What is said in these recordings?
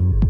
you.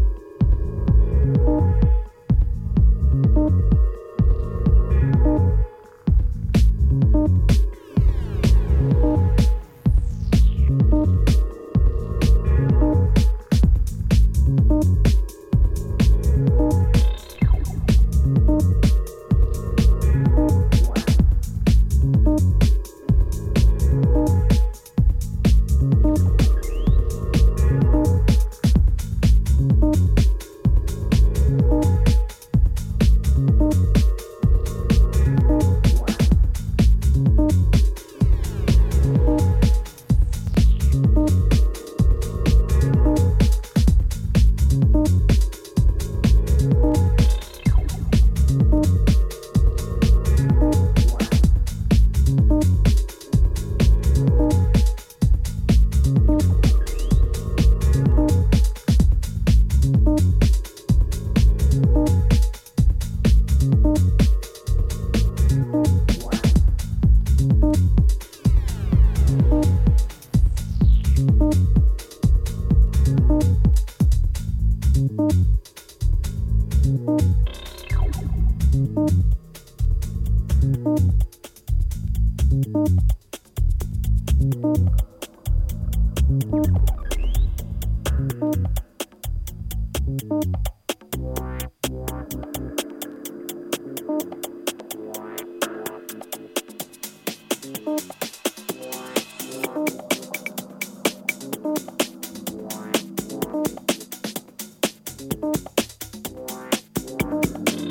Mm-hmm.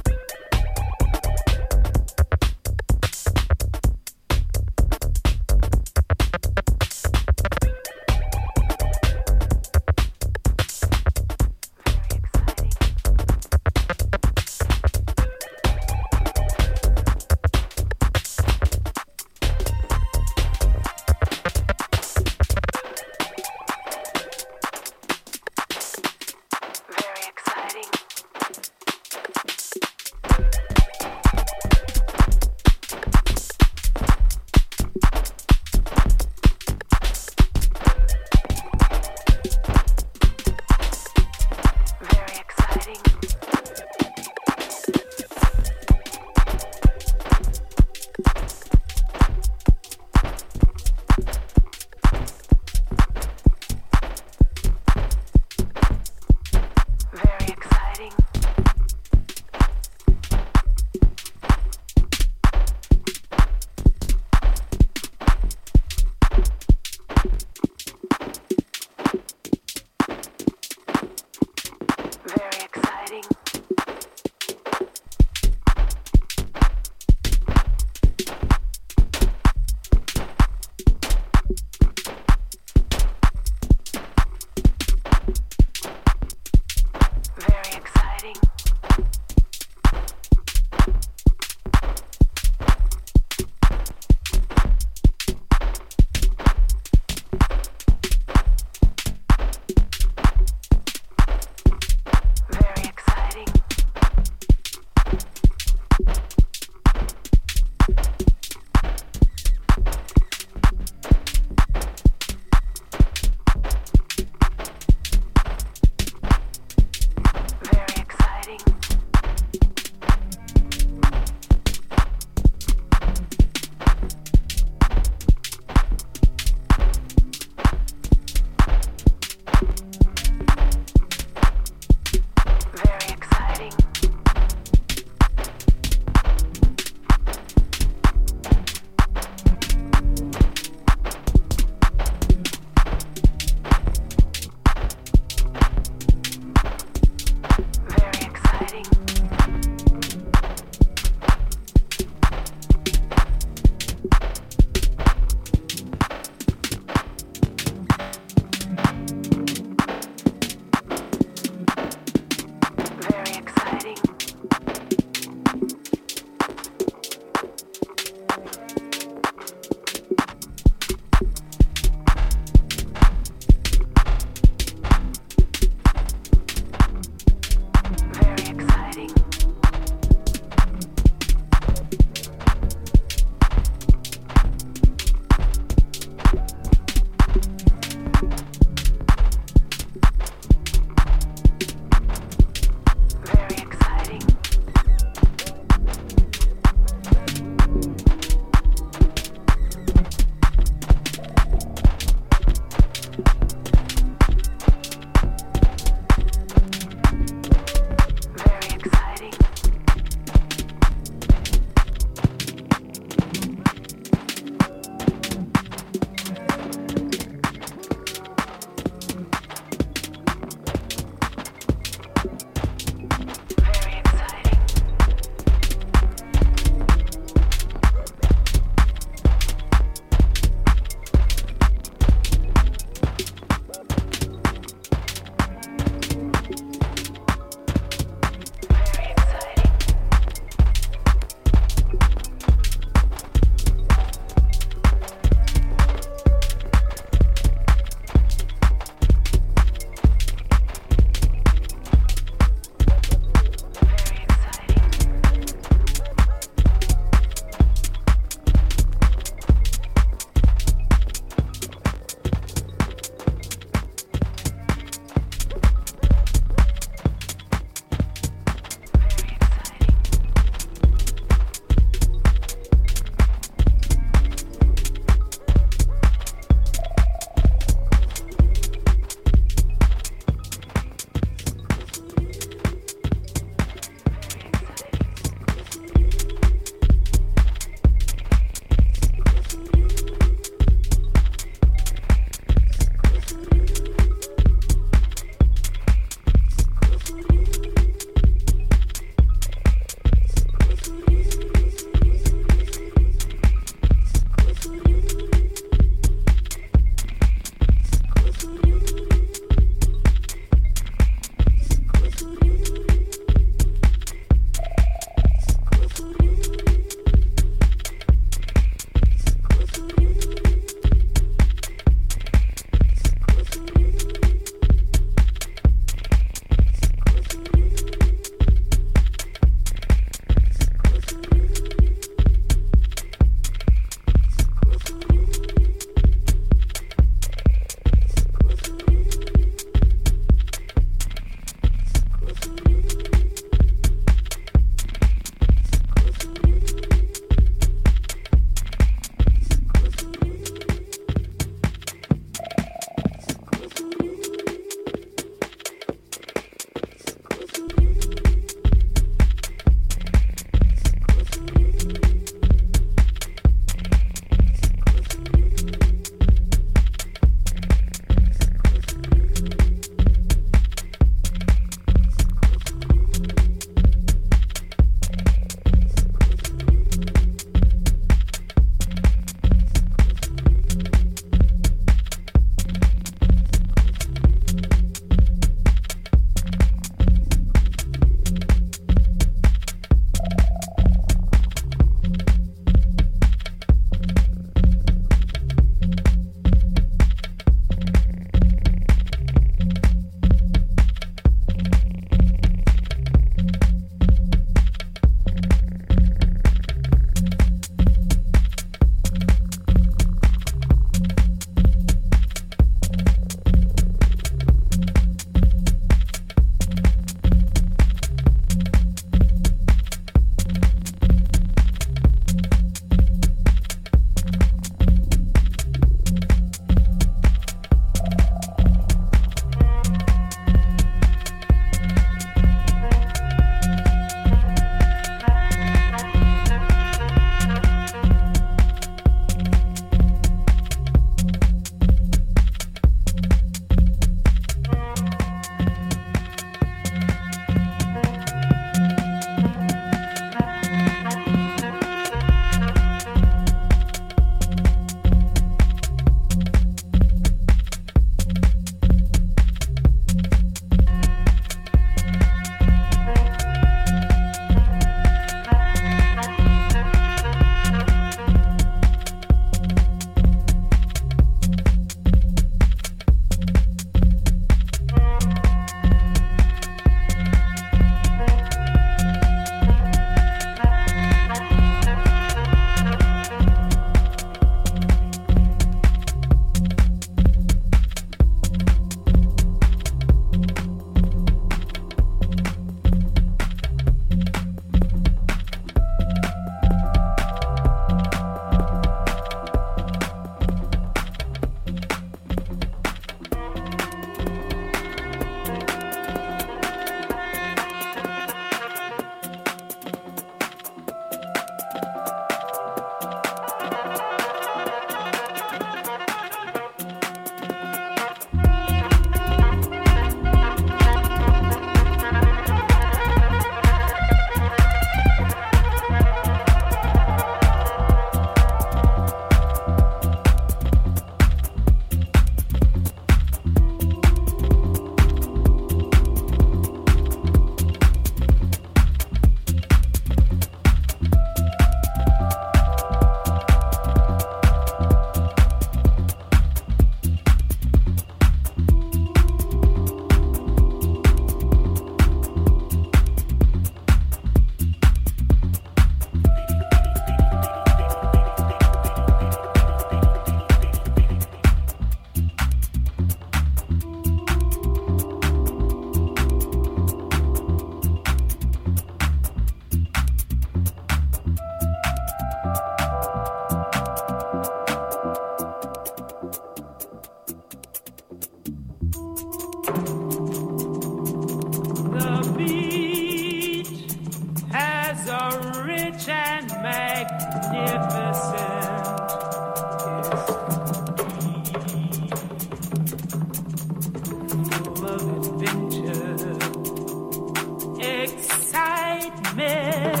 Nightmare. me.